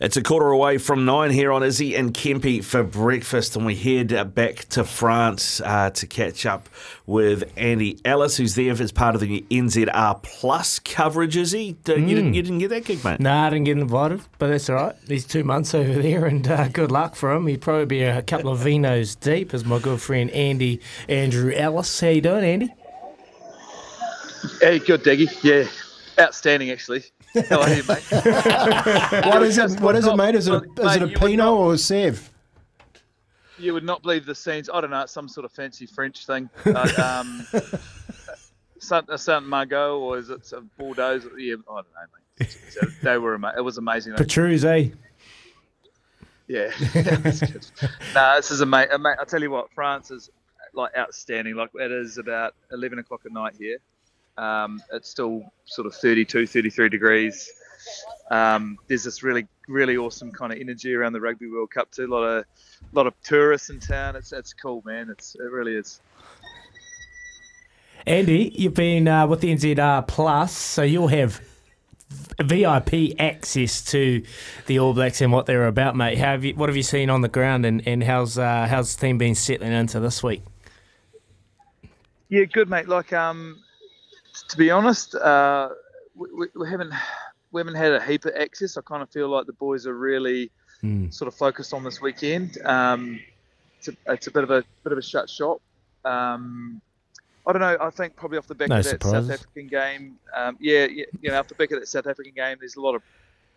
It's a quarter away from nine here on Izzy and Kempy for breakfast, and we head back to France uh, to catch up with Andy Ellis, who's there as part of the NZR Plus coverage. Izzy, mm. you, didn't, you didn't get that gig, mate? No, nah, I didn't get invited, but that's all right. He's two months over there, and uh, good luck for him. He'd probably be a couple of vinos deep, as my good friend Andy Andrew Ellis. How you doing, Andy? Hey, good, Diggy. Yeah, outstanding actually. How are you, mate? what is it? What is it, mate? Is it a, is it a Pinot not, or a Sev? You would not believe the scenes. I don't know, It's some sort of fancy French thing. But, um, Saint, Saint Margaux or is it a Bordeaux? Yeah, I don't know, mate. So they were ama- it was amazing. Petrus, eh? Yeah, nah, this is amazing. I'll tell you what, France is like outstanding. Like it is about eleven o'clock at night here. Um, it's still sort of 32, 33 degrees. Um, there's this really, really awesome kind of energy around the Rugby World Cup too. A lot of, a lot of tourists in town. It's, it's cool, man. It's, it really is. Andy, you've been uh, with the NZR Plus, so you'll have VIP access to the All Blacks and what they're about, mate. How have you, what have you seen on the ground, and, and how's uh, how's the team been settling into this week? Yeah, good, mate. Like, um, to be honest, uh, we, we, haven't we haven't had a heap of access. I kind of feel like the boys are really mm. sort of focused on this weekend. Um, it's, a, it's a bit of a bit of a shut shop. Um, I don't know. I think probably off the back no of that surprises. South African game, um, yeah, yeah, you know, off the back of that South African game, there's a lot of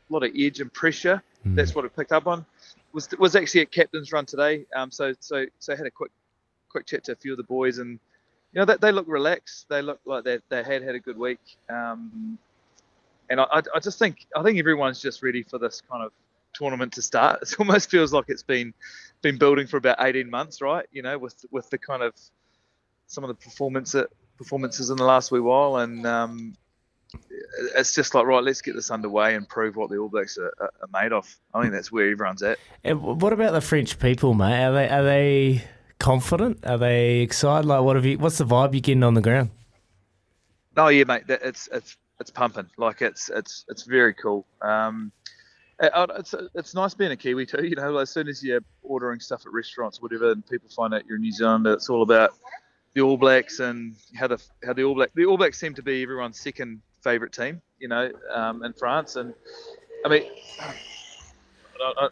a lot of edge and pressure. Mm. That's what I picked up on. Was was actually at captain's run today. Um, so so so I had a quick quick chat to a few of the boys and you know, they, they look relaxed. They look like they, they had had a good week. Um, and I, I just think I think everyone's just ready for this kind of tournament to start. It almost feels like it's been been building for about 18 months, right? You know, with with the kind of some of the performance performances in the last wee while, and um, it's just like right, let's get this underway and prove what the All Blacks are, are made of. I think that's where everyone's at. And what about the French people, mate? Are they are they confident? Are they excited? Like, what have you? What's the vibe you're getting on the ground? Oh yeah, mate. It's it's it's pumping. Like it's it's it's very cool. Um, it's it's nice being a Kiwi too. You know, as soon as you're ordering stuff at restaurants, or whatever, and people find out you're New Zealand, it's all about the All Blacks and how the how the All Black the All Blacks seem to be everyone's second favourite team. You know, um, in France, and I mean, I,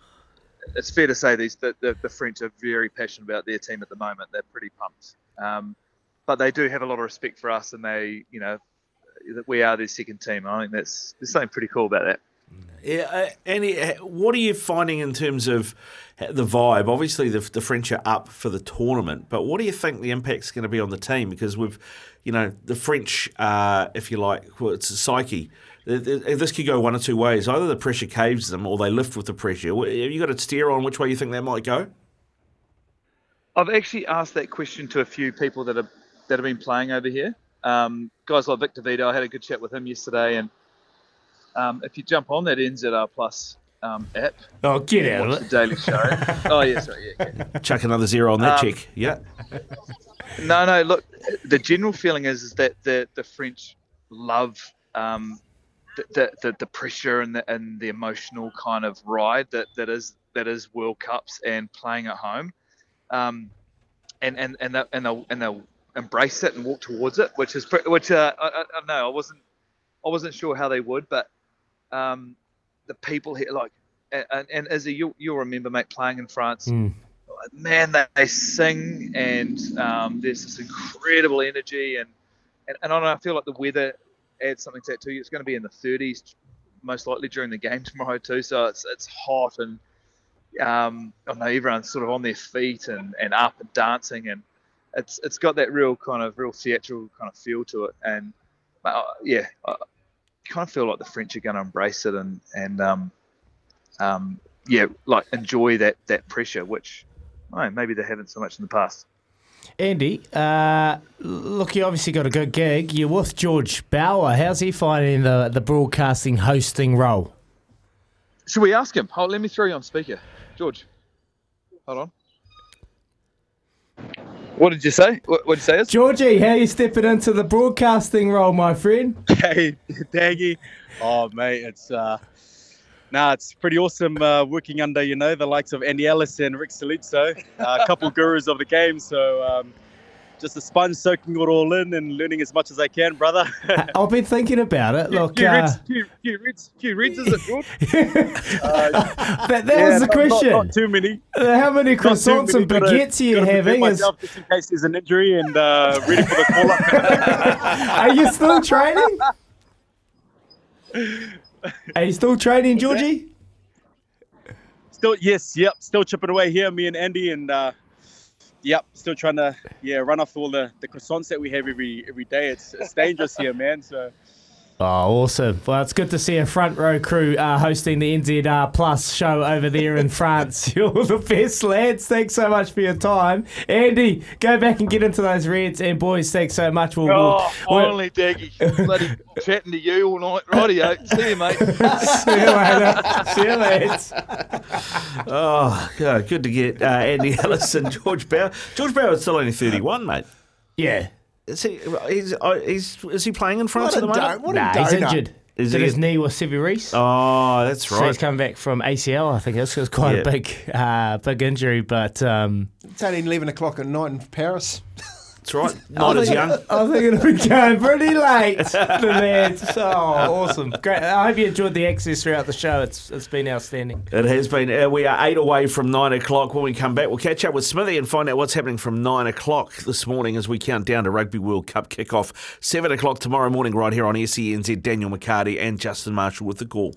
it's fair to say these the, the, the, French are very passionate about their team at the moment. They're pretty pumped, um, but they do have a lot of respect for us, and they, you know, that we are their second team. I think that's there's something pretty cool about that. Yeah, uh, Andy, uh, what are you finding in terms of the vibe? Obviously, the, the French are up for the tournament, but what do you think the impact's going to be on the team? Because we've, you know, the French, uh, if you like, well, it's a psyche this could go one or two ways. Either the pressure caves them or they lift with the pressure. Have you got a steer on which way you think that might go? I've actually asked that question to a few people that have that have been playing over here. Um, guys like Victor Vito, I had a good chat with him yesterday, and um, if you jump on that NZR Plus um, app, oh get out of it, the Daily Show. oh yeah, sorry, yeah, yeah. Chuck another zero on that um, check. Yeah. no, no. Look, the general feeling is, is that the the French love um, the, the, the pressure and the, and the emotional kind of ride that, that is that is World Cups and playing at home, um, and and and they'll, and they'll and they'll embrace it and walk towards it, which is which uh, I, I, know I wasn't I wasn't sure how they would, but um, the people here like and, and Izzy, you, you'll remember, mate, playing in France. Mm. Man, they, they sing, and um, there's this incredible energy, and, and, and I, don't know, I feel like the weather adds something to that too. It's going to be in the 30s, most likely during the game tomorrow too. So it's it's hot, and um, I know everyone's sort of on their feet and, and up and dancing, and it's it's got that real kind of real theatrical kind of feel to it, and uh, yeah, I kind of feel like the French are going to embrace it and and um, um, yeah, like enjoy that that pressure, which maybe they haven't so much in the past. Andy, uh, look, you obviously got a good gig. You're with George Bower. How's he finding the the broadcasting hosting role? Should we ask him? Hold, let me throw you on speaker, George. Hold on. What did you say? What did you say? Is? Georgie, how you stepping into the broadcasting role, my friend? Hey, Daggy. Oh, mate, it's uh, nah, it's pretty awesome uh, working under you know the likes of Andy Ellis and Ric Salizzo, uh, a couple gurus of the game. So um, just a sponge soaking it all in and learning as much as I can, brother. I've been thinking about it. Look, few, uh, reads, few, few, reads, few is it good? that, that Yeah, was the not- question. Not, not too many. Uh, How many croissants many. and baguettes are you having? Is, just in case there's an injury and uh, ready for the call up. are you still training? Are you still training, Georgie? still, yes, yep, still chipping away here, me and Andy, and uh, yep, still trying to yeah run off all the, the croissants that we have every every day. It's, it's dangerous here, man. So Oh, awesome. Well, it's good to see a front row crew uh, hosting the NZR Plus show over there in France. You're the best, lads. Thanks so much for your time. Andy, go back and get into those Reds. And, boys, thanks so much. We'll, we'll- Oh, we'll- finally, Daggy. Bloody chatting to you all night. Rightio. See you, mate. see you later. See you, lads. Oh, God, good to get uh, Andy Ellis and George Bower. George Bower's still only 31, mate. Yeah. Is he, he's, uh, he's, is he playing in France What at the moment? do- what Nah, he's injured. Is Did his knee with Sevu Reece. Oh, that's right. So he's right. come back from ACL, I think. It was quite Yeah. a big, uh, big injury, but um, It's only 11 o'clock at night in Paris. That's right. Not as young. I think it'll be going pretty late. the lads. Oh, awesome. Great. I hope you enjoyed the access throughout the show. It's It's been outstanding. It has been. Uh, we are eight away from nine o'clock. When we come back, we'll catch up with Smithy and find out what's happening from nine o'clock this morning as we count down to Rugby World Cup kickoff. Seven o'clock tomorrow morning, right here on SENZ. Daniel McCarty and Justin Marshall with the call.